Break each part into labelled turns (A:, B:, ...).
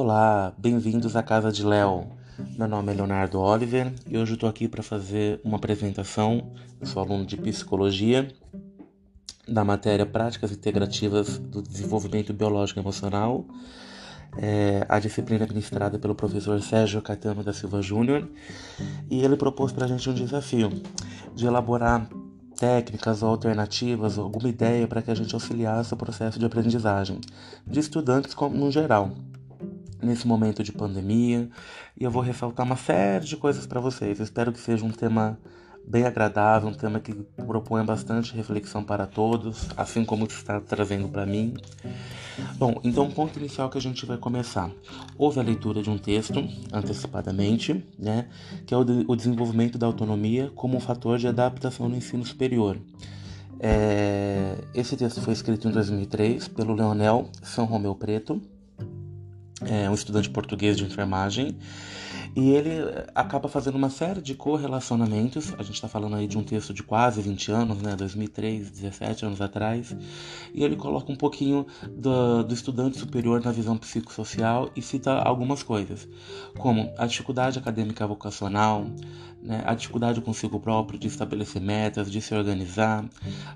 A: Olá, bem-vindos à Casa de Léo. Meu nome é Leonardo Oliver e hoje eu estou aqui para fazer uma apresentação. Eu sou aluno de psicologia da matéria Práticas Integrativas do Desenvolvimento Biológico e Emocional, é, a disciplina administrada pelo professor Sérgio Caetano da Silva Júnior, e ele propôs para a gente um desafio de elaborar técnicas ou alternativas, alguma ideia para que a gente auxiliasse o processo de aprendizagem de estudantes como no geral nesse momento de pandemia e eu vou ressaltar uma série de coisas para vocês. Espero que seja um tema bem agradável, um tema que propõe bastante reflexão para todos, assim como está trazendo para mim. Bom, então o ponto inicial que a gente vai começar. Houve a leitura de um texto, antecipadamente, né, que é o, de, o desenvolvimento da autonomia como um fator de adaptação no ensino superior. É, esse texto foi escrito em 2003 pelo Leonel São Romeu Preto, é um estudante português de enfermagem, e ele acaba fazendo uma série de correlacionamentos. A gente está falando aí de um texto de quase 20 anos, né? 2003, 17 anos atrás. E ele coloca um pouquinho do, do estudante superior na visão psicossocial e cita algumas coisas, como a dificuldade acadêmica vocacional, né? a dificuldade consigo próprio de estabelecer metas, de se organizar,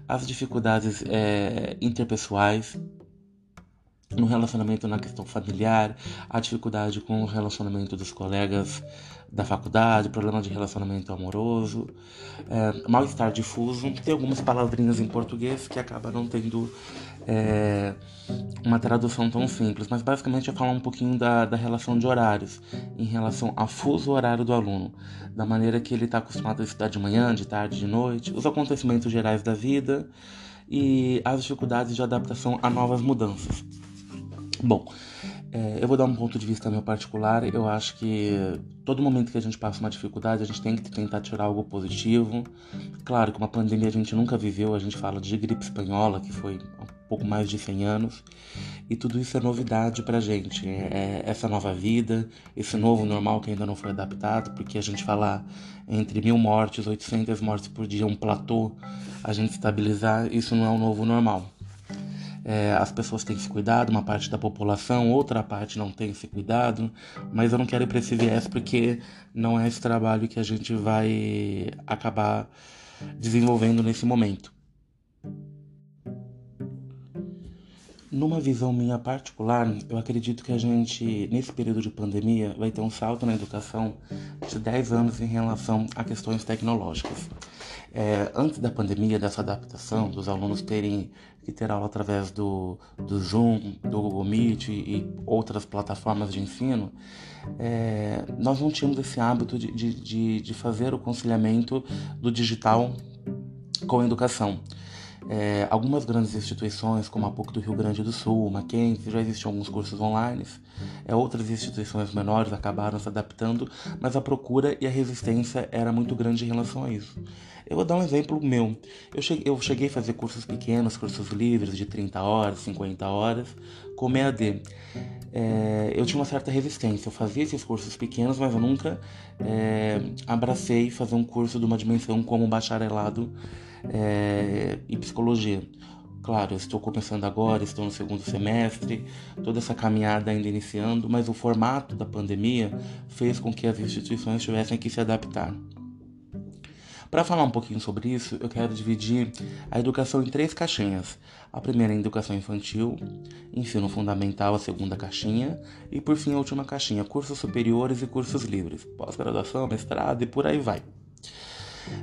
A: as dificuldades é, interpessoais no relacionamento na questão familiar, a dificuldade com o relacionamento dos colegas da faculdade, problema de relacionamento amoroso, é, mal-estar difuso. Tem algumas palavrinhas em português que acabam não tendo é, uma tradução tão simples, mas basicamente é falar um pouquinho da, da relação de horários, em relação ao fuso horário do aluno, da maneira que ele está acostumado a estudar de manhã, de tarde, de noite, os acontecimentos gerais da vida e as dificuldades de adaptação a novas mudanças. Bom, é, eu vou dar um ponto de vista meu particular. Eu acho que todo momento que a gente passa uma dificuldade, a gente tem que tentar tirar algo positivo. Claro que uma pandemia a gente nunca viveu, a gente fala de gripe espanhola, que foi um pouco mais de 100 anos, e tudo isso é novidade pra gente. É essa nova vida, esse novo normal que ainda não foi adaptado, porque a gente falar entre mil mortes, 800 mortes por dia, um platô, a gente estabilizar, isso não é o novo normal é, as pessoas têm esse cuidado, uma parte da população, outra parte não tem esse cuidado, mas eu não quero ir para esse viés porque não é esse trabalho que a gente vai acabar desenvolvendo nesse momento. Numa visão minha particular, eu acredito que a gente, nesse período de pandemia, vai ter um salto na educação de 10 anos em relação a questões tecnológicas. É, antes da pandemia, dessa adaptação, dos alunos terem que ter aula através do, do Zoom, do Google Meet e outras plataformas de ensino, é, nós não tínhamos esse hábito de, de, de fazer o conciliamento do digital com a educação. É, algumas grandes instituições, como a PUC do Rio Grande do Sul, Mackenzie, já existiam alguns cursos online. É, outras instituições menores acabaram se adaptando, mas a procura e a resistência era muito grande em relação a isso. Eu vou dar um exemplo meu. Eu cheguei, eu cheguei a fazer cursos pequenos, cursos livres de 30 horas, 50 horas, com EAD. É, eu tinha uma certa resistência. Eu fazia esses cursos pequenos, mas eu nunca é, abracei fazer um curso de uma dimensão como bacharelado é, em psicologia. Claro, estou começando agora, estou no segundo semestre, toda essa caminhada ainda iniciando, mas o formato da pandemia fez com que as instituições tivessem que se adaptar. Para falar um pouquinho sobre isso, eu quero dividir a educação em três caixinhas. A primeira é a educação infantil, ensino fundamental, a segunda caixinha, e por fim a última caixinha, cursos superiores e cursos livres, pós-graduação, mestrado e por aí vai.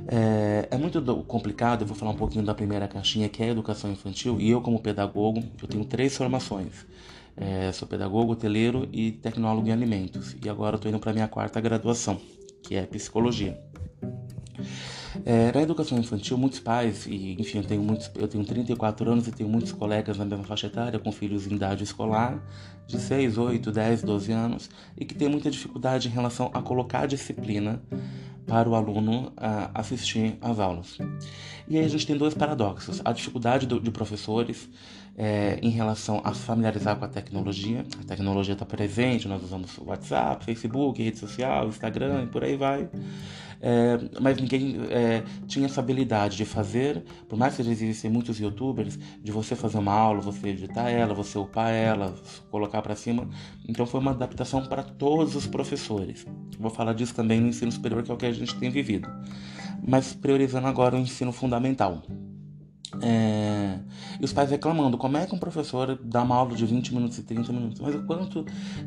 A: É, é, muito complicado, eu vou falar um pouquinho da primeira caixinha, que é a educação infantil, e eu como pedagogo, eu tenho três formações. É, sou pedagogo, hoteleiro e tecnólogo em alimentos. E agora estou indo para minha quarta graduação, que é psicologia. É, na educação infantil, muitos pais, e enfim, eu tenho, muitos, eu tenho 34 anos e tenho muitos colegas na mesma faixa etária, com filhos em idade escolar, de 6, 8, 10, 12 anos, e que têm muita dificuldade em relação a colocar disciplina para o aluno uh, assistir às aulas. E aí a gente tem dois paradoxos: a dificuldade do, de professores é, em relação a familiarizar com a tecnologia. A tecnologia está presente, nós usamos WhatsApp, Facebook, rede social, Instagram e por aí vai. É, mas ninguém é, tinha essa habilidade de fazer, por mais que existem muitos youtubers, de você fazer uma aula, você editar ela, você upar ela, colocar para cima. Então foi uma adaptação para todos os professores. Vou falar disso também no ensino superior, que é o que a gente tem vivido. Mas priorizando agora o ensino fundamental. É... E os pais reclamando, como é que um professor dá uma aula de 20 minutos e 30 minutos? Mas o quanto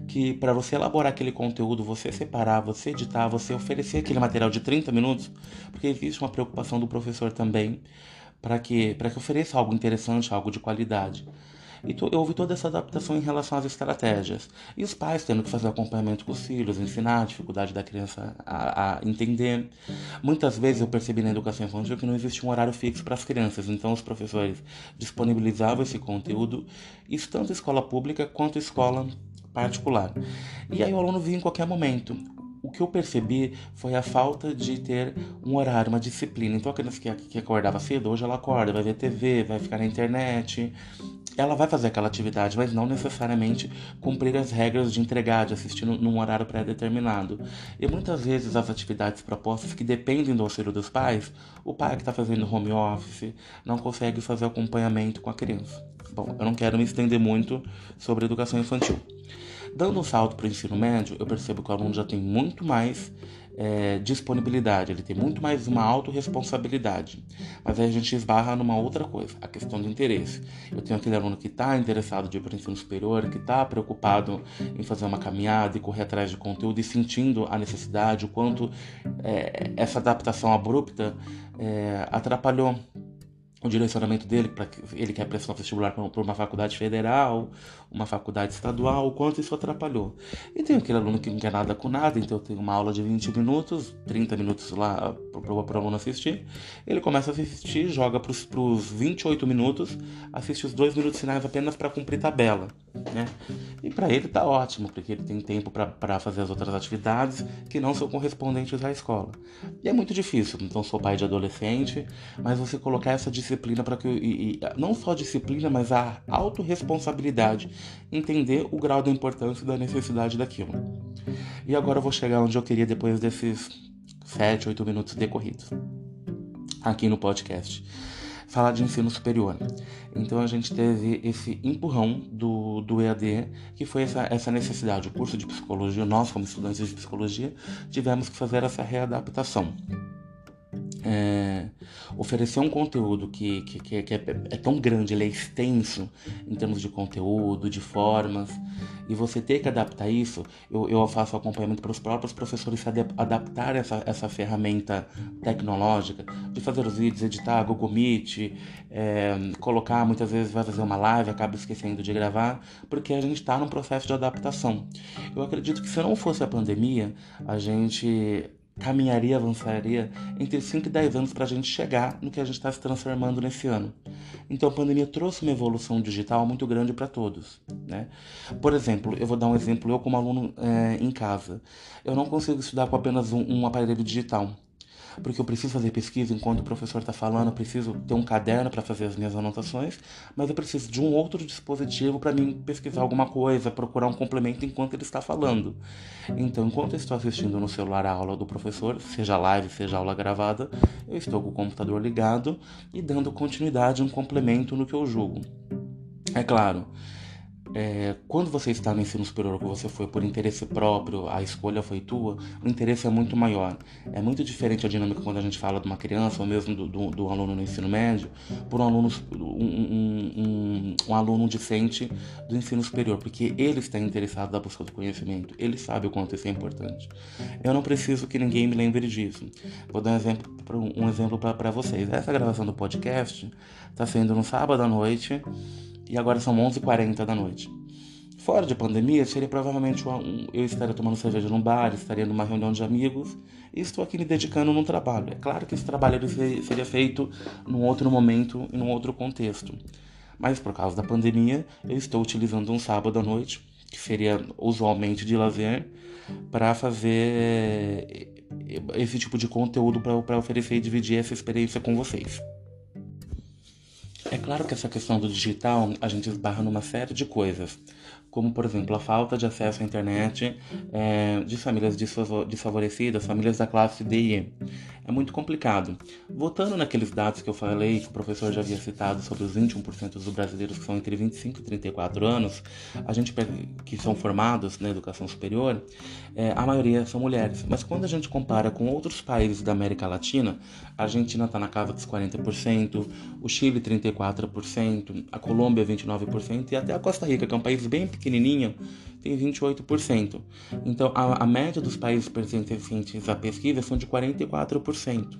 A: que para você elaborar aquele conteúdo, você separar, você editar, você oferecer aquele material de 30 minutos, porque existe uma preocupação do professor também para que, que ofereça algo interessante, algo de qualidade. E to, houve toda essa adaptação em relação às estratégias. E os pais tendo que fazer acompanhamento com os filhos, ensinar a dificuldade da criança a, a entender. Muitas vezes eu percebi na educação infantil que não existia um horário fixo para as crianças, então os professores disponibilizavam esse conteúdo, isso tanto escola pública quanto escola particular. E aí o aluno vinha em qualquer momento o que eu percebi foi a falta de ter um horário, uma disciplina. Então a criança que, que acordava cedo, hoje ela acorda, vai ver TV, vai ficar na internet. Ela vai fazer aquela atividade, mas não necessariamente cumprir as regras de entregar, de assistir num horário pré-determinado. E muitas vezes as atividades propostas que dependem do auxílio dos pais, o pai que está fazendo home office não consegue fazer acompanhamento com a criança. Bom, eu não quero me estender muito sobre educação infantil. Dando um salto para o ensino médio, eu percebo que o aluno já tem muito mais é, disponibilidade, ele tem muito mais uma autorresponsabilidade. Mas aí a gente esbarra numa outra coisa, a questão do interesse. Eu tenho aquele aluno que está interessado de ir para o ensino superior, que está preocupado em fazer uma caminhada e correr atrás de conteúdo e sentindo a necessidade, o quanto é, essa adaptação abrupta é, atrapalhou o direcionamento dele, para ele quer prestar vestibular para uma faculdade federal, uma faculdade estadual, o quanto isso atrapalhou. E tem aquele aluno que não quer nada com nada, então eu tenho uma aula de 20 minutos, 30 minutos lá para o aluno assistir. Ele começa a assistir, joga para os 28 minutos, assiste os dois minutos finais apenas para cumprir tabela. Né? E para ele tá ótimo, porque ele tem tempo para fazer as outras atividades que não são correspondentes à escola. E é muito difícil, então sou pai de adolescente, mas você colocar essa disciplina para que e, e, não só disciplina, mas a autorresponsabilidade, entender o grau da importância e da necessidade daquilo. E agora eu vou chegar onde eu queria depois desses 7, 8 minutos decorridos aqui no podcast. Falar de ensino superior. Então a gente teve esse empurrão do, do EAD, que foi essa, essa necessidade. O curso de psicologia, nós, como estudantes de psicologia, tivemos que fazer essa readaptação é, oferecer um conteúdo que, que, que, é, é, tão grande, ele é extenso em termos de conteúdo, de formas, e você ter que adaptar isso, eu, eu faço acompanhamento para os próprios professores se adaptar essa, essa ferramenta tecnológica, de fazer os vídeos, editar, Google Meet, é, colocar, muitas vezes vai fazer uma live, acaba esquecendo de gravar, porque a gente está num processo de adaptação. Eu acredito que se não fosse a pandemia, a gente caminharia, avançaria entre 5 e 10 anos para a gente chegar no que a gente está se transformando nesse ano. Então a pandemia trouxe uma evolução digital muito grande para todos. Né? Por exemplo, eu vou dar um exemplo, eu como aluno é, em casa, eu não consigo estudar com apenas um, um aparelho digital porque eu preciso fazer pesquisa enquanto o professor está falando, eu preciso ter um caderno para fazer as minhas anotações, mas eu preciso de um outro dispositivo para mim pesquisar alguma coisa, procurar um complemento enquanto ele está falando. Então, enquanto eu estou assistindo no celular a aula do professor, seja live, seja aula gravada, eu estou com o computador ligado e dando continuidade, um complemento no que eu julgo. É claro, é, quando você está no ensino superior, que você foi por interesse próprio, a escolha foi tua, o interesse é muito maior. É muito diferente a dinâmica quando a gente fala de uma criança, ou mesmo do, do, do aluno no ensino médio, por um aluno, um, um, um, aluno discente do ensino superior, porque ele está interessado na busca do conhecimento, ele sabe o quanto isso é importante. Eu não preciso que ninguém me lembre disso. Vou dar um exemplo, um exemplo para vocês. Essa gravação do podcast está sendo no sábado à noite e agora são 11h40 da noite. Fora de pandemia, seria provavelmente um, eu estaria tomando cerveja num bar, estaria numa reunião de amigos e estou aqui me dedicando num trabalho. É claro que esse trabalho seria feito num outro momento e num outro contexto. Mas por causa da pandemia, eu estou utilizando um sábado à noite, que seria usualmente de lazer, para fazer esse tipo de conteúdo para oferecer e dividir essa experiência com vocês. É claro que essa questão do digital a gente esbarra numa série de coisas como por exemplo a falta de acesso à internet é, de famílias desfavorecidas, famílias da classe D e E. É muito complicado. Voltando naqueles dados que eu falei, que o professor já havia citado sobre os 21% dos brasileiros que são entre 25 e 34 anos, a gente que são formados na educação superior, é, a maioria são mulheres. Mas quando a gente compara com outros países da América Latina, a Argentina está na casa dos 40%, o Chile 34%, a Colômbia 29% e até a Costa Rica, que é um país bem pequeno pequenininho tem 28%. Então, a, a média dos países pertencentes à pesquisa são de 44%.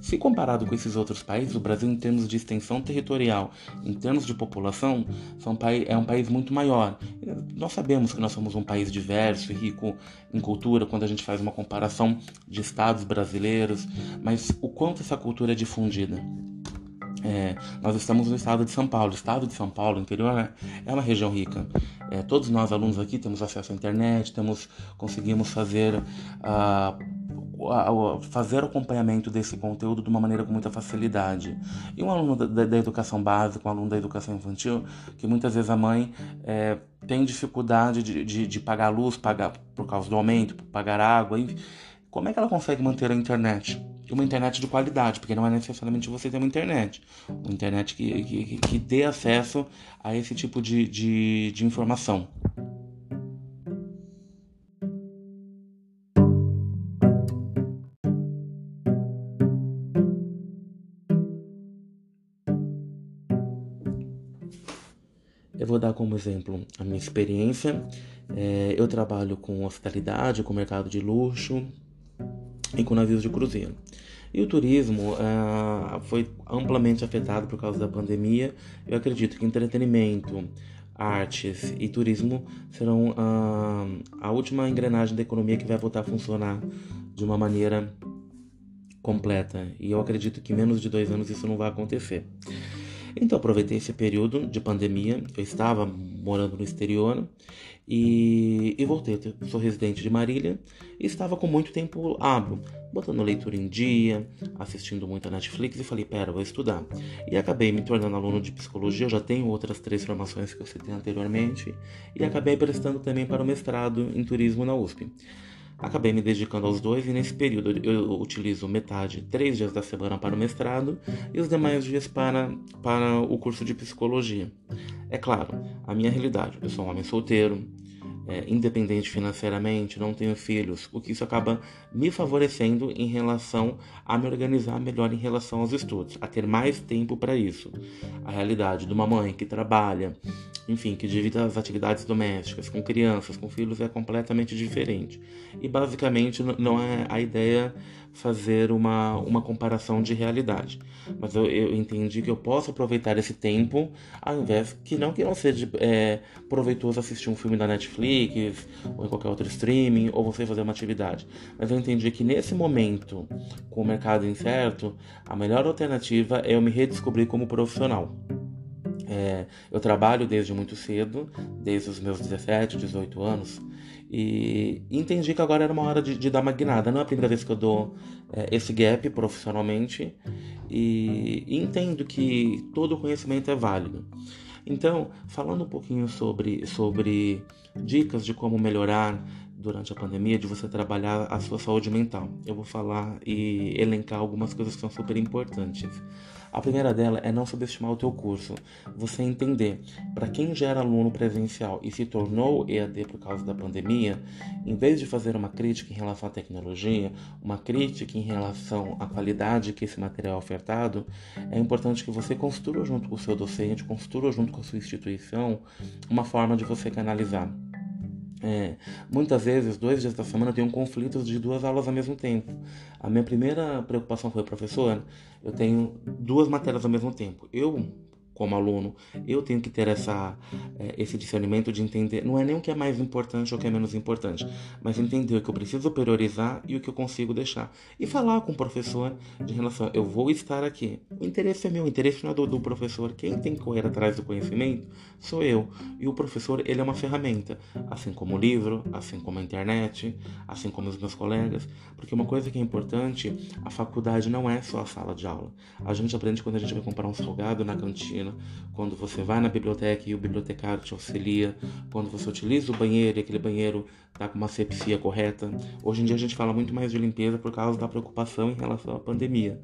A: Se comparado com esses outros países, o Brasil, em termos de extensão territorial, em termos de população, são, é um país muito maior. Nós sabemos que nós somos um país diverso e rico em cultura quando a gente faz uma comparação de estados brasileiros, mas o quanto essa cultura é difundida? É, nós estamos no estado de São Paulo. O estado de São Paulo, interior, é, é uma região rica. É, todos nós alunos aqui temos acesso à internet, temos, conseguimos fazer, uh, fazer o acompanhamento desse conteúdo de uma maneira com muita facilidade. E um aluno da, da educação básica, um aluno da educação infantil, que muitas vezes a mãe é, tem dificuldade de, de, de, pagar luz, pagar por causa do aumento, pagar água, enfim, como é que ela consegue manter a internet? Uma internet de qualidade, porque não é necessariamente você ter uma internet. Uma internet que, que, que dê acesso a esse tipo de, de, de informação. Eu vou dar como exemplo a minha experiência. É, eu trabalho com hospitalidade, com mercado de luxo, e com navios de cruzeiro. E o turismo uh, foi amplamente afetado por causa da pandemia. Eu acredito que entretenimento, artes e turismo serão uh, a última engrenagem da economia que vai voltar a funcionar de uma maneira completa. E eu acredito que menos de dois anos isso não vai acontecer. Então aproveitei esse período de pandemia, eu estava morando no exterior e, e voltei. Eu sou residente de Marília e estava com muito tempo hábil, botando leitura em dia, assistindo muito a Netflix e falei, pera, vou estudar. E acabei me tornando aluno de psicologia, eu já tenho outras três formações que eu citei anteriormente, e acabei prestando também para o mestrado em turismo na USP. Acabei me dedicando aos dois e nesse período eu utilizo metade, três dias da semana para o mestrado e os demais dias para, para o curso de psicologia. É claro, a minha realidade, eu sou um homem solteiro, é, independente financeiramente, não tenho filhos, o que isso acaba me favorecendo em relação a me organizar melhor em relação aos estudos, a ter mais tempo para isso. A realidade de uma mãe que trabalha, enfim, que divide as atividades domésticas com crianças, com filhos é completamente diferente. E basicamente não é a ideia fazer uma, uma comparação de realidade. Mas eu, eu entendi que eu posso aproveitar esse tempo, ao invés que não que não seja é, proveitoso assistir um filme da Netflix ou em qualquer outro streaming, ou você fazer uma atividade. Mas eu entendi que nesse momento, com o mercado incerto, a melhor alternativa é eu me redescobrir como profissional. É, eu trabalho desde muito cedo, desde os meus 17, 18 anos, e entendi que agora era uma hora de, de dar uma guinada. Não é a primeira vez que eu dou é, esse gap profissionalmente e, e entendo que todo conhecimento é válido. Então, falando um pouquinho sobre, sobre dicas de como melhorar durante a pandemia, de você trabalhar a sua saúde mental, eu vou falar e elencar algumas coisas que são super importantes. A primeira dela é não subestimar o teu curso. Você entender, para quem já era aluno presencial e se tornou EAD por causa da pandemia, em vez de fazer uma crítica em relação à tecnologia, uma crítica em relação à qualidade que esse material é ofertado, é importante que você construa junto com o seu docente, construa junto com a sua instituição uma forma de você canalizar é, muitas vezes, dois dias da semana, eu tenho conflitos de duas aulas ao mesmo tempo. A minha primeira preocupação foi, professor, eu tenho duas matérias ao mesmo tempo. Eu como aluno, eu tenho que ter essa, é, esse discernimento de entender, não é nem o que é mais importante ou o que é menos importante, mas entender o que eu preciso priorizar e o que eu consigo deixar. E falar com o professor de relação, eu vou estar aqui. O interesse é meu, o interesse não é do, do professor. Quem tem que correr atrás do conhecimento sou eu. E o professor, ele é uma ferramenta, assim como o livro, assim como a internet, assim como os meus colegas. Porque uma coisa que é importante, a faculdade não é só a sala de aula. A gente aprende quando a gente vai comprar um salgado na cantina, quando você vai na biblioteca e o bibliotecário te auxilia, quando você utiliza o banheiro e aquele banheiro está com uma sepsia correta. Hoje em dia a gente fala muito mais de limpeza por causa da preocupação em relação à pandemia.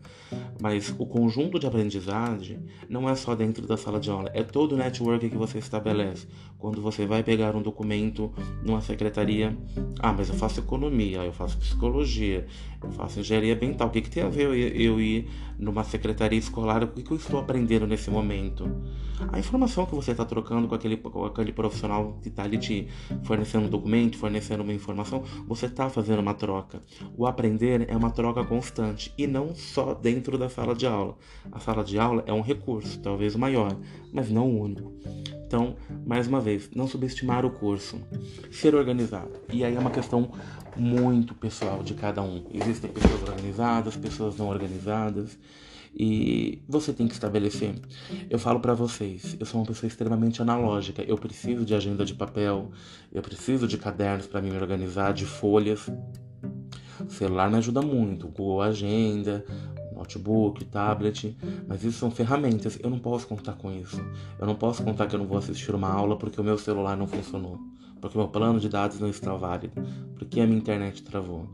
A: Mas o conjunto de aprendizagem não é só dentro da sala de aula, é todo o network que você estabelece. Quando você vai pegar um documento numa secretaria, ah, mas eu faço economia, eu faço psicologia, eu faço engenharia ambiental. O que, que tem a ver eu, eu ir numa secretaria escolar? O que, que eu estou aprendendo nesse momento? A informação que você está trocando com aquele, com aquele profissional que está ali te fornecendo um documento, fornecendo uma informação, você está fazendo uma troca. O aprender é uma troca constante e não só dentro da sala de aula. A sala de aula é um recurso, talvez o maior, mas não o único. Então, mais uma vez, não subestimar o curso, ser organizado. E aí é uma questão muito pessoal de cada um. Existem pessoas organizadas, pessoas não organizadas, e você tem que estabelecer. Eu falo para vocês, eu sou uma pessoa extremamente analógica. Eu preciso de agenda de papel, eu preciso de cadernos para me organizar, de folhas. O celular me ajuda muito, Google Agenda, notebook, tablet, mas isso são ferramentas. Eu não posso contar com isso. Eu não posso contar que eu não vou assistir uma aula porque o meu celular não funcionou, porque o meu plano de dados não está válido, porque a minha internet travou.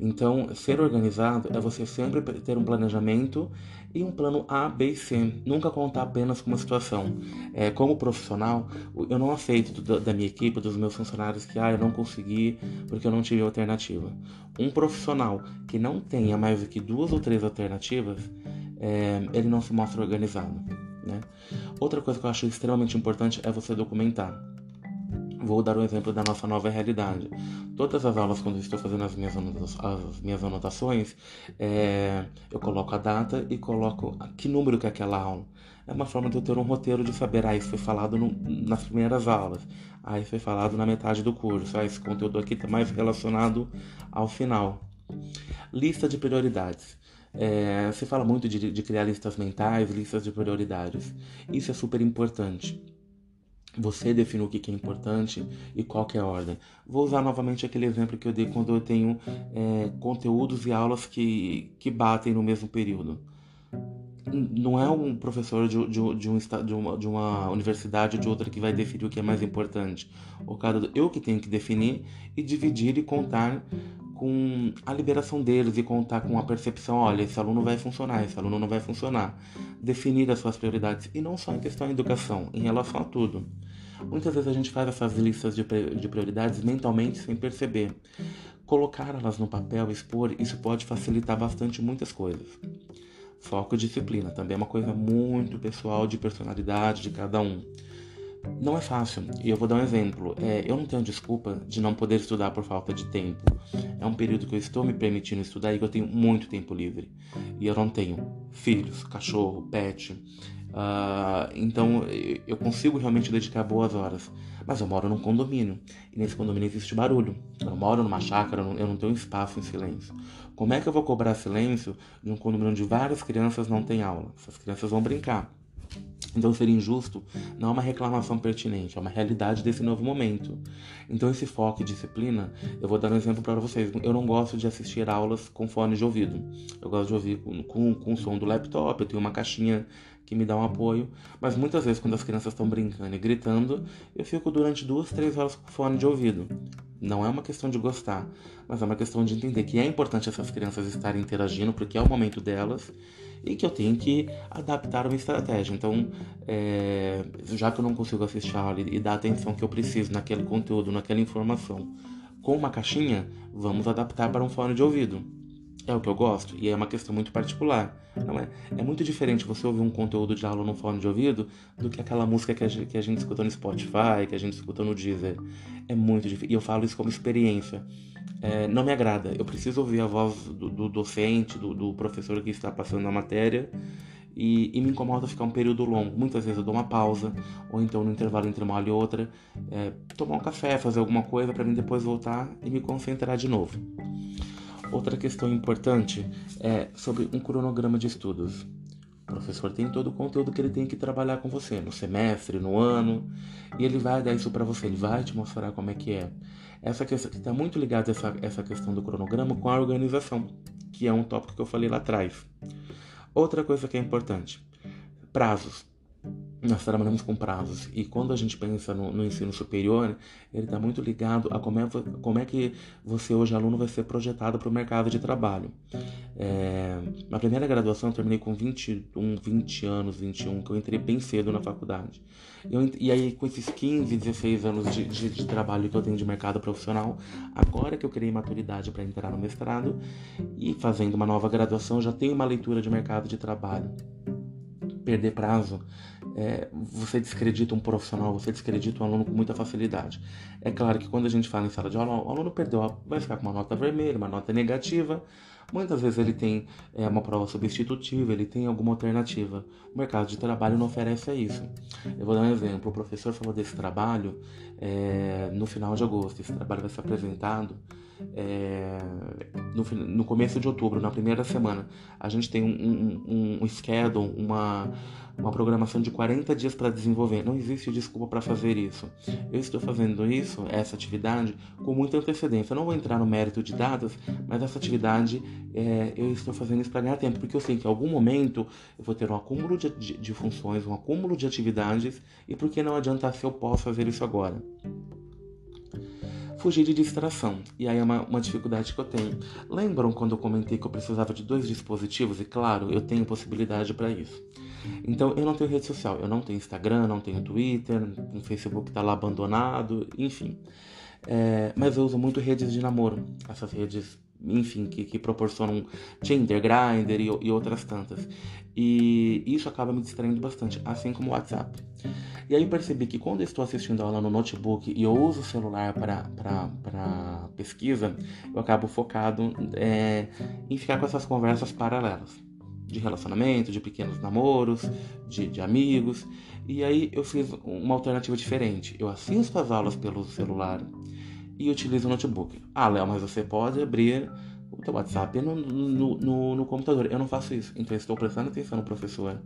A: Então, ser organizado é você sempre ter um planejamento e um plano A, B e C. Nunca contar apenas com uma situação. É, como profissional, eu não aceito da minha equipe, dos meus funcionários, que ah, eu não consegui porque eu não tive alternativa. Um profissional que não tenha mais do que duas ou três alternativas, é, ele não se mostra organizado. Né? Outra coisa que eu acho extremamente importante é você documentar. Vou dar um exemplo da nossa nova realidade. Todas as aulas, quando eu estou fazendo as minhas, as minhas anotações, é, eu coloco a data e coloco que número que é aquela aula. É uma forma de eu ter um roteiro de saber, ah, isso foi falado no, nas primeiras aulas, ah, isso foi falado na metade do curso, ah, esse conteúdo aqui está mais relacionado ao final. Lista de prioridades. É, se fala muito de, de criar listas mentais, listas de prioridades. Isso é super importante. Você define o que é importante e qual é a ordem. Vou usar novamente aquele exemplo que eu dei quando eu tenho é, conteúdos e aulas que, que batem no mesmo período. Não é um professor de, de, de, um, de, uma, de uma universidade ou de outra que vai definir o que é mais importante. O eu que tenho que definir e dividir e contar com a liberação deles e contar com a percepção, olha, esse aluno vai funcionar, esse aluno não vai funcionar. Definir as suas prioridades e não só em questão de educação, em relação a tudo. Muitas vezes a gente faz essas listas de, de prioridades mentalmente sem perceber. Colocar elas no papel, expor, isso pode facilitar bastante muitas coisas. Foco e disciplina também é uma coisa muito pessoal de personalidade de cada um. Não é fácil, e eu vou dar um exemplo. É, eu não tenho desculpa de não poder estudar por falta de tempo. É um período que eu estou me permitindo estudar e que eu tenho muito tempo livre. E eu não tenho filhos, cachorro, pet. Uh, então eu consigo realmente dedicar boas horas. Mas eu moro num condomínio. E nesse condomínio existe barulho. Eu moro numa chácara, eu não tenho espaço em silêncio. Como é que eu vou cobrar silêncio de um condomínio onde várias crianças não têm aula? Essas crianças vão brincar. Então, ser injusto não é uma reclamação pertinente, é uma realidade desse novo momento. Então, esse foco e disciplina, eu vou dar um exemplo para vocês. Eu não gosto de assistir aulas com fone de ouvido. Eu gosto de ouvir com, com, com o som do laptop, eu tenho uma caixinha que me dá um apoio. Mas muitas vezes, quando as crianças estão brincando e gritando, eu fico durante duas, três horas com fone de ouvido. Não é uma questão de gostar, mas é uma questão de entender que é importante essas crianças estarem interagindo, porque é o momento delas e que eu tenho que adaptar uma estratégia. Então, é, já que eu não consigo assistir a aula e dar a atenção que eu preciso naquele conteúdo, naquela informação, com uma caixinha, vamos adaptar para um fone de ouvido. É o que eu gosto e é uma questão muito particular, não é? É muito diferente você ouvir um conteúdo de aula no fone de ouvido do que aquela música que a gente, que a gente escuta no Spotify, que a gente escuta no Deezer. É muito difícil. E eu falo isso como experiência é, não me agrada. Eu preciso ouvir a voz do, do docente, do, do, professor que está passando a matéria, e, e, me incomoda ficar um período longo. Muitas vezes eu dou uma pausa, ou então no intervalo entre uma aula e outra, é, tomar um café, fazer alguma coisa para mim depois voltar e me concentrar de novo. Outra questão importante é sobre um cronograma de estudos. O professor tem todo o conteúdo que ele tem que trabalhar com você no semestre, no ano, e ele vai dar isso para você, ele vai te mostrar como é que é. Essa questão está muito ligada essa essa questão do cronograma com a organização, que é um tópico que eu falei lá atrás. Outra coisa que é importante: prazos nós trabalhamos com prazos e quando a gente pensa no, no ensino superior, ele está muito ligado a como é, como é que você hoje aluno vai ser projetado para o mercado de trabalho. É, na primeira graduação eu terminei com 21, 20 anos, 21, que eu entrei bem cedo na faculdade. Eu, e aí com esses 15, 16 anos de, de, de trabalho que eu tenho de mercado profissional, agora que eu criei maturidade para entrar no mestrado e fazendo uma nova graduação, já tenho uma leitura de mercado de trabalho perder prazo, é, você descredita um profissional, você descredita um aluno com muita facilidade. É claro que quando a gente fala em sala de aula, o aluno perdeu, vai ficar com uma nota vermelha, uma nota negativa. Muitas vezes ele tem é, uma prova substitutiva, ele tem alguma alternativa. O mercado de trabalho não oferece isso. Eu vou dar um exemplo. O professor falou desse trabalho é, no final de agosto. Esse trabalho vai ser apresentado é, no, no, começo de outubro, na primeira semana, a gente tem um, um, um schedule, uma, uma programação de 40 dias para desenvolver. Não existe desculpa para fazer isso. Eu estou fazendo isso, essa atividade, com muita antecedência. Eu não vou entrar no mérito de dados, mas essa atividade é, eu estou fazendo isso para ganhar tempo, porque eu sei que em algum momento eu vou ter um acúmulo de, de, de funções, um acúmulo de atividades, e por que não adiantar se eu posso fazer isso agora? Fugir de distração. E aí é uma, uma, dificuldade que eu tenho. Lembram quando eu comentei que eu precisava de dois dispositivos? E claro, eu tenho possibilidade para isso. Então eu não tenho rede social, eu não tenho Instagram, não tenho Twitter, o Facebook está lá abandonado, enfim. É, mas eu uso muito redes de namoro, essas redes enfim, que, que proporcionam Tinder, Grindr e, e, outras tantas. E isso acaba me distraindo bastante, assim como o WhatsApp. E aí eu percebi que quando eu estou assistindo aula no notebook e eu uso o celular para pesquisa, eu acabo focado é, em ficar com essas conversas paralelas. De relacionamento, de pequenos namoros, de, de amigos. E aí eu fiz uma alternativa diferente. Eu assisto as aulas pelo celular e utiliza o notebook. Ah, Léo, mas você pode abrir o teu WhatsApp no, no, no, no, computador. Eu não faço isso. Então, eu estou prestando atenção no professor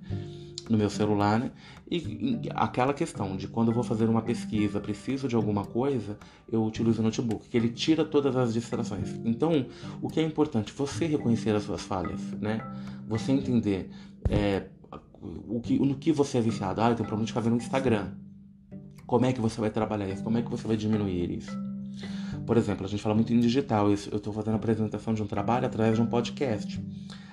A: no meu celular, né? E, aquela questão de quando eu vou fazer uma pesquisa, preciso de alguma coisa, eu utilizo o notebook, que ele tira todas as distrações. Então, o que é importante? Você reconhecer as suas falhas, né? Você entender é, o que, no que você é viciado. Ah, eu tenho problema de fazer no Instagram. Como é que você vai trabalhar isso? Como é que você vai diminuir isso? Por exemplo, a gente fala muito em digital. Eu estou fazendo apresentação de um trabalho através de um podcast.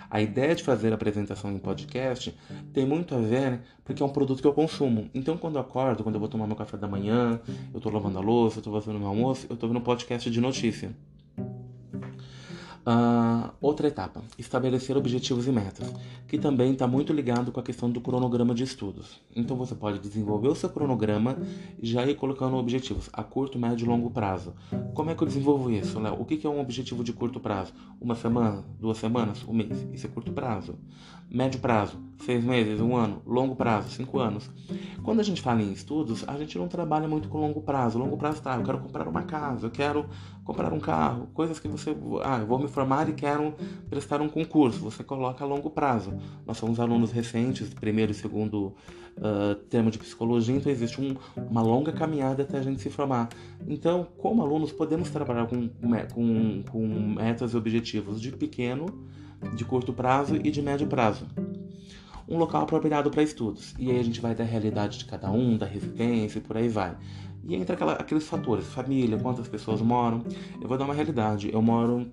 A: A ideia de fazer a apresentação em podcast tem muito a ver porque é um produto que eu consumo. Então, quando eu acordo, quando eu vou tomar meu café da manhã, eu estou lavando a louça, eu estou fazendo meu almoço, eu estou vendo um podcast de notícia. Uh, outra etapa, estabelecer objetivos e metas, que também está muito ligado com a questão do cronograma de estudos. Então você pode desenvolver o seu cronograma e já ir colocando objetivos a curto, médio e longo prazo. Como é que eu desenvolvo isso, Léo? O que é um objetivo de curto prazo? Uma semana, duas semanas, um mês? Isso é curto prazo. Médio prazo, seis meses, um ano. Longo prazo, cinco anos. Quando a gente fala em estudos, a gente não trabalha muito com longo prazo. Longo prazo tá, eu quero comprar uma casa, eu quero comprar um carro, coisas que você, ah, eu vou me formar e quero prestar um concurso. Você coloca a longo prazo. Nós somos alunos recentes, primeiro e segundo uh, termo de psicologia, então existe um, uma longa caminhada até a gente se formar. Então, como alunos, podemos trabalhar com, com, com metas e objetivos de pequeno, de curto prazo e de médio prazo um local apropriado para estudos. E aí a gente vai da realidade de cada um, da residência e por aí vai. E entra aquela, aqueles fatores, família, quantas pessoas moram. Eu vou dar uma realidade. Eu moro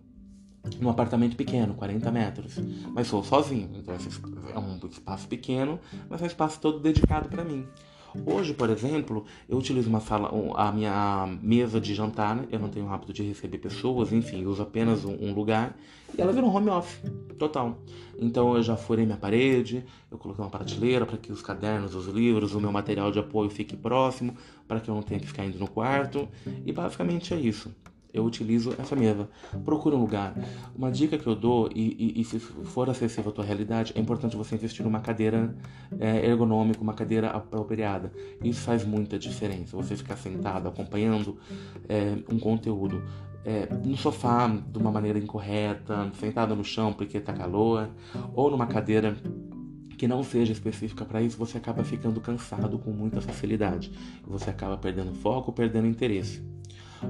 A: num apartamento pequeno, 40 metros, mas sou sozinho. Então é um espaço pequeno, mas é um espaço todo dedicado para mim. Hoje, por exemplo, eu utilizo uma sala, a minha mesa de jantar, né? eu não tenho o hábito de receber pessoas, enfim, uso apenas um, um lugar e ela virou home office, total. Então eu já furei minha parede, eu coloquei uma prateleira para que os cadernos, os livros, o meu material de apoio fique próximo, para que eu não tenha que ficar indo no quarto, e basicamente é isso. eu utilizo essa mesa. Procure um lugar. Uma dica que eu dou, e, e, e se for acessível à tua realidade, é importante você investir numa cadeira é, ergonômica, uma cadeira apropriada. Isso faz muita diferença. Você ficar sentado acompanhando é, um conteúdo é, no sofá de uma maneira incorreta, sentado no chão porque está calor, ou numa cadeira que não seja específica para isso, você acaba ficando cansado com muita facilidade. Você acaba perdendo foco, perdendo interesse.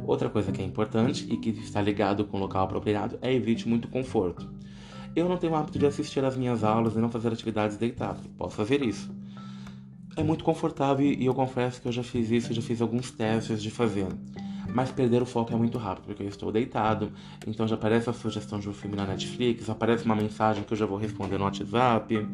A: Outra coisa que é importante e que está ligado com o local apropriado é evite muito conforto. Eu não tenho o hábito de assistir às minhas aulas e não fazer atividades deitado. Posso fazer isso. É muito confortável e eu confesso que eu já fiz isso, já fiz alguns testes de fazer mas perder o foco é muito rápido, porque eu estou deitado, então já aparece a sugestão de um filme na Netflix, aparece uma mensagem que eu já vou responder no WhatsApp,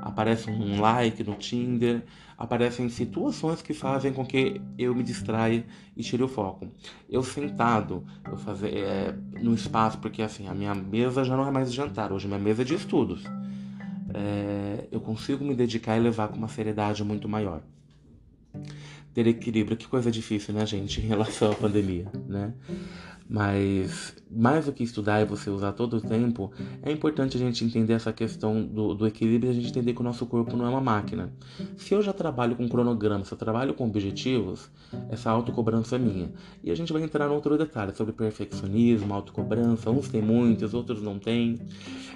A: aparece um like no Tinder, aparecem situações que fazem com que eu me distraia e tire o foco. Eu sentado, eu fazer é, no espaço, porque assim, a minha mesa já não é mais de jantar, hoje minha mesa é de estudos. É, eu consigo me dedicar e levar com uma seriedade muito maior ter equilíbrio. Que coisa difícil, né, gente, em relação à pandemia, né? Mas mais do que estudar e você usar todo o tempo, é importante a gente entender essa questão do, do equilíbrio e a gente entender que o nosso corpo não é uma máquina. Se eu já trabalho com cronograma, se eu trabalho com objetivos, essa autocobrança é minha. E a gente vai entrar no outro detalhe sobre perfeccionismo, autocobrança. Uns têm muitos, outros não têm.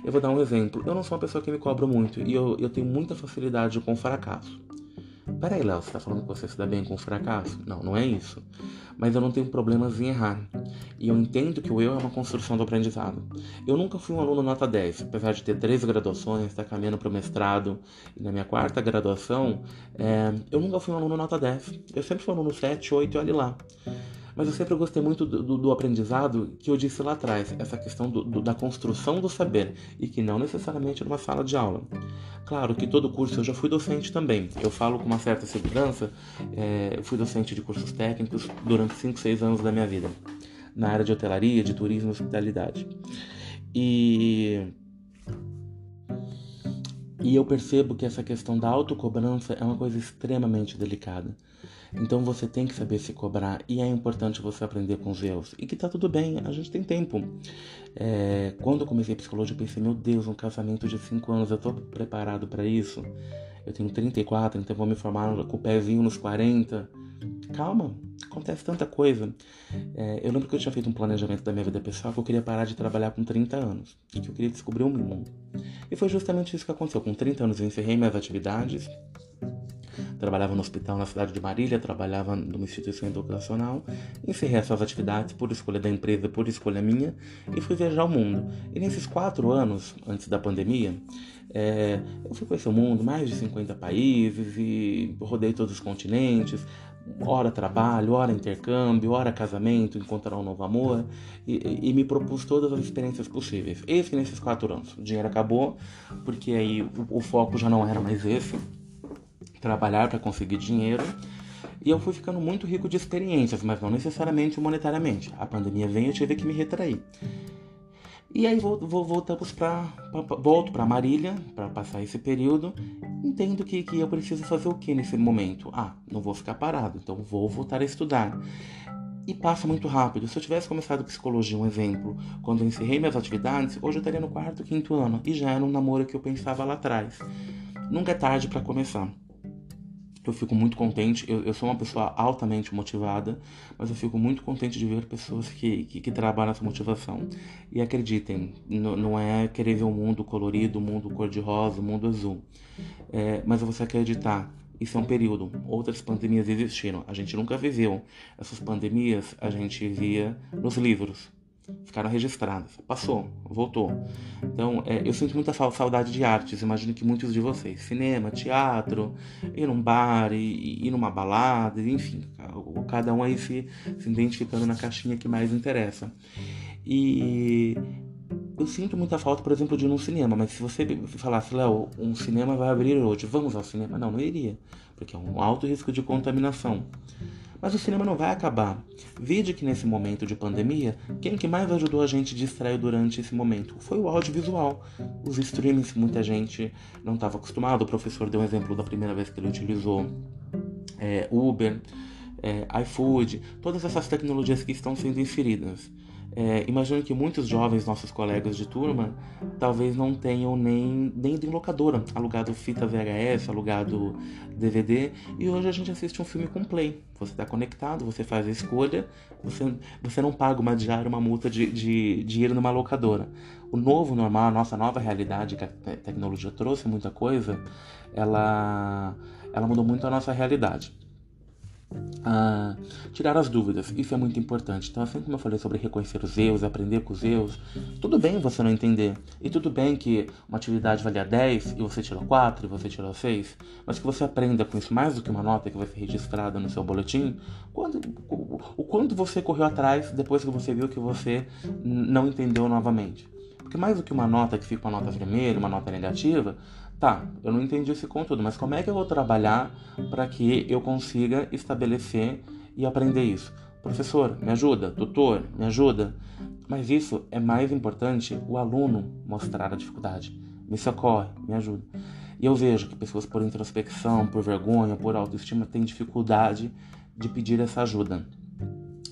A: Eu vou dar um exemplo. Eu não sou uma pessoa que me cobra muito e eu, eu tenho muita facilidade com fracasso. Peraí, Léo, você tá falando que você se dá bem com o fracasso? Não, não é isso. Mas eu não tenho problemas em errar. E eu entendo que o eu é uma construção do aprendizado. Eu nunca fui um aluno nota 10, apesar de ter três graduações, estar caminhando para o mestrado. E na minha quarta graduação, é, eu nunca fui um aluno nota 10. Eu sempre fui um aluno 7, 8 e olhe lá. Mas eu sempre gostei muito do, do, do aprendizado que eu disse lá atrás, essa questão do, da construção do saber, e que não necessariamente numa sala de aula. Claro que todo curso eu já fui docente também. Eu falo com uma certa segurança, é, eu fui docente de cursos técnicos durante 5, 6 anos da minha vida, na área de hotelaria, de turismo e hospitalidade. E e eu percebo que essa questão da autocobrança é uma coisa extremamente delicada. Então você tem que saber se cobrar e é importante você aprender com os erros. E que tá tudo bem, a gente tem tempo. É, quando eu comecei psicologia, eu pensei, meu Deus, um casamento de 5 anos, eu tô preparado para isso? Eu tenho 34, então vou me formar com o pezinho nos 40. Calma, acontece tanta coisa. É, eu lembro que eu tinha feito um planejamento da minha vida pessoal que eu queria parar de trabalhar com 30 anos e que eu queria descobrir o mundo. E foi justamente isso que aconteceu. Com 30 anos eu encerrei minhas atividades, Trabalhava no hospital na cidade de Marília, trabalhava numa instituição educacional, encerrei essas atividades por escolha da empresa, por escolha minha, e fui viajar o mundo. E nesses quatro anos, antes da pandemia, é, eu fui conhecer o mundo, mais de 50 países, e rodei todos os continentes, hora trabalho, hora intercâmbio, hora casamento, encontrar um novo amor e, e, me propus todas as experiências possíveis. Eis que nesses quatro anos o dinheiro acabou, porque aí o, o foco já não era mais esse trabalhar para conseguir dinheiro. E eu fui ficando muito rico de experiências, mas não necessariamente monetariamente. A pandemia veio e eu tive que me retrair. E aí vou, vou, voltamos para volto para Marília para passar esse período. Entendo que, que eu preciso fazer o que nesse momento? Ah, não vou ficar parado, então vou voltar a estudar. E passa muito rápido. Se eu tivesse começado psicologia, um exemplo, quando eu encerrei minhas atividades, hoje eu estaria no quarto, quinto ano e já era um namoro que eu pensava lá atrás. Nunca é tarde para começar eu fico muito contente. Eu, eu, sou uma pessoa altamente motivada, mas eu fico muito contente de ver pessoas que, que, que trabalham essa motivação. E acreditem, não é querer ver um mundo colorido, um mundo cor-de-rosa, um mundo azul. É, mas é você acreditar. Isso é um período. Outras pandemias existiram. A gente nunca viveu. Essas pandemias a gente via nos livros ficaram registradas. Passou, voltou. Então, é, eu sinto muita saudade de artes. Imagino que muitos de vocês. Cinema, teatro, ir num bar, ir, ir numa balada, enfim. Cada um aí se, se identificando na caixinha que mais interessa. E eu sinto muita falta, por exemplo, de ir num cinema. Mas se você falasse, Léo, um cinema vai abrir hoje, vamos ao cinema? Não, não iria. Porque é um alto risco de contaminação. Mas o cinema não vai acabar. Vide que nesse momento de pandemia, quem que mais ajudou a gente distrair durante esse momento foi o audiovisual. Os streams, muita gente não estava acostumado. O professor deu um exemplo da primeira vez que ele utilizou é, Uber. é, iFood, todas essas tecnologias que estão sendo inseridas. É, imagino que muitos jovens, nossos colegas de turma, talvez não tenham nem, nem de locadora, alugado fita VHS, alugado DVD, e hoje a gente assiste um filme com play. Você está conectado, você faz a escolha, você, você não paga uma diária, uma multa de, de, de ir numa locadora. O novo normal, a nossa nova realidade, que a tecnologia trouxe muita coisa, ela, ela mudou muito a nossa realidade tirar as dúvidas. Isso é muito importante. Então, assim como eu falei sobre reconhecer os erros, aprender com os erros, tudo bem você não entender. E tudo bem que uma atividade valia 10 e você tirou 4 e você tirou 6, mas que você aprenda com isso mais do que uma nota que vai ser registrada no seu boletim, quando, o, o quanto você correu atrás depois que você viu que você não entendeu novamente. Porque mais do que uma nota que fica uma nota vermelha, uma nota negativa, tá, eu não entendi esse conteúdo, mas como é que eu vou trabalhar para que eu consiga estabelecer e aprender isso? Professor, me ajuda. Tutor, me ajuda. Mas isso é mais importante o aluno mostrar a dificuldade. Me socorre, me ajuda. E eu vejo que pessoas por introspecção, por vergonha, por autoestima têm dificuldade de pedir essa ajuda.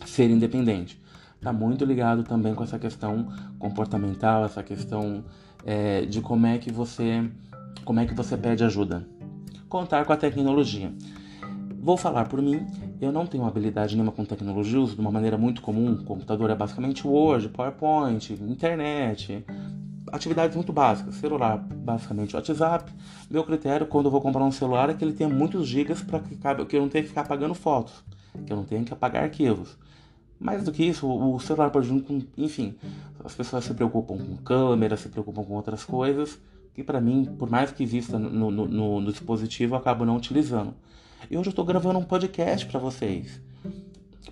A: Ser independente. Está muito ligado também com essa questão comportamental, essa questão é, de como é que você como é que você pede ajuda? Contar com a tecnologia. Vou falar por mim, eu não tenho habilidade nenhuma com tecnologia, uso de uma maneira muito comum. Computador é basicamente Word, PowerPoint, internet, atividades muito básicas. Celular, basicamente WhatsApp. Meu critério quando eu vou comprar um celular é que ele tenha muitos gigas para que, que eu não tenha que ficar apagando fotos, que eu não tenha que apagar arquivos. Mais do que isso, o celular pode vir com. Enfim, as pessoas se preocupam com câmera, se preocupam com outras coisas que para mim, por mais que exista no, no, no, no dispositivo, eu acabo não utilizando. E hoje eu estou gravando um podcast para vocês.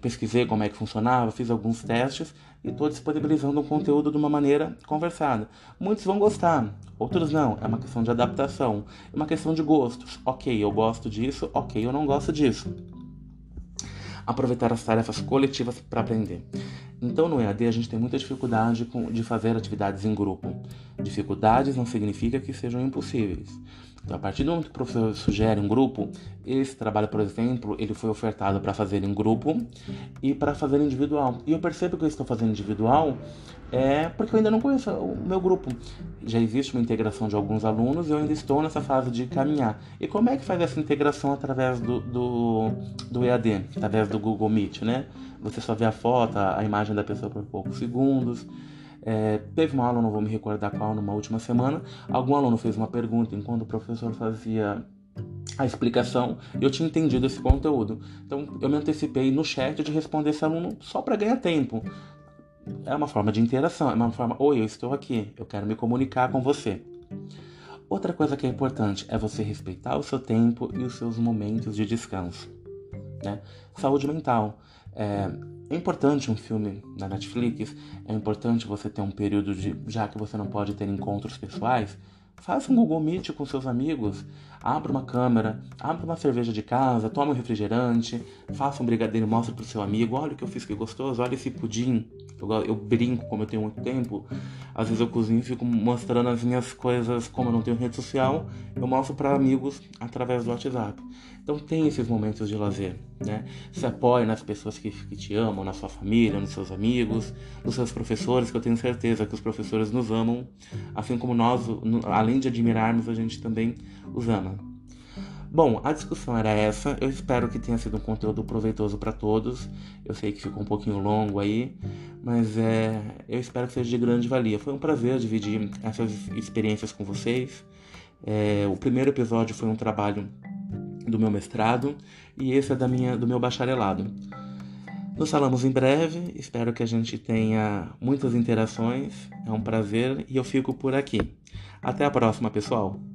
A: Pesquisei como é que funcionava, fiz alguns testes e estou disponibilizando um conteúdo de uma maneira conversada. Muitos vão gostar, outros não. É uma questão de adaptação, é uma questão de gostos. Ok, eu gosto disso, ok, eu não gosto disso. Aproveitar as tarefas coletivas para aprender. Então, no EAD, a gente tem muita dificuldade de fazer atividades em grupo. Dificuldades não significa que sejam impossíveis. Então, a partir do momento que o professor sugere um grupo, esse trabalho, por exemplo, ele foi ofertado para fazer em grupo e para fazer individual. E eu percebo que eu estou fazendo individual é porque eu ainda não conheço o meu grupo. Já existe uma integração de alguns alunos e eu ainda estou nessa fase de caminhar. E como é que faz essa integração através do, do, do EAD, através do Google Meet, né? Você só vê a foto, a imagem da pessoa por poucos segundos. É, teve uma aula, não vou me recordar qual, numa última semana, algum aluno fez uma pergunta enquanto o professor fazia a explicação eu tinha entendido esse conteúdo. Então eu me antecipei no chat de responder esse aluno só para ganhar tempo. É uma forma de interação, é uma forma, oi, eu estou aqui, eu quero me comunicar com você. Outra coisa que é importante é você respeitar o seu tempo e os seus momentos de descanso. Né? Saúde mental. É, é importante um filme na Netflix, é importante você ter um período de. Já que você não pode ter encontros pessoais, faça um Google Meet com seus amigos, abra uma câmera, abra uma cerveja de casa, tome um refrigerante, faça um brigadeiro, mostre pro seu amigo, olha o que eu fiz que gostoso, olha esse pudim. Eu, eu brinco, como eu tenho muito tempo, às vezes eu cozinho e fico mostrando as minhas coisas, como eu não tenho rede social, eu mostro para amigos através do WhatsApp. Então tem esses momentos de lazer, né? Se apoie nas pessoas que, que te amam, na sua família, nos seus amigos, nos seus professores, que eu tenho certeza que os professores nos amam, assim como nós, além de admirarmos, a gente também os ama. Bom, a discussão era essa. Eu espero que tenha sido um conteúdo proveitoso para todos. Eu sei que ficou um pouquinho longo aí, mas é, eu espero que seja de grande valia. Foi um prazer dividir essas experiências com vocês. É, o primeiro episódio foi um trabalho do meu mestrado e esse é da minha, do meu bacharelado. Nos falamos em breve, espero que a gente tenha muitas interações, é um prazer e eu fico por aqui. Até a próxima, pessoal!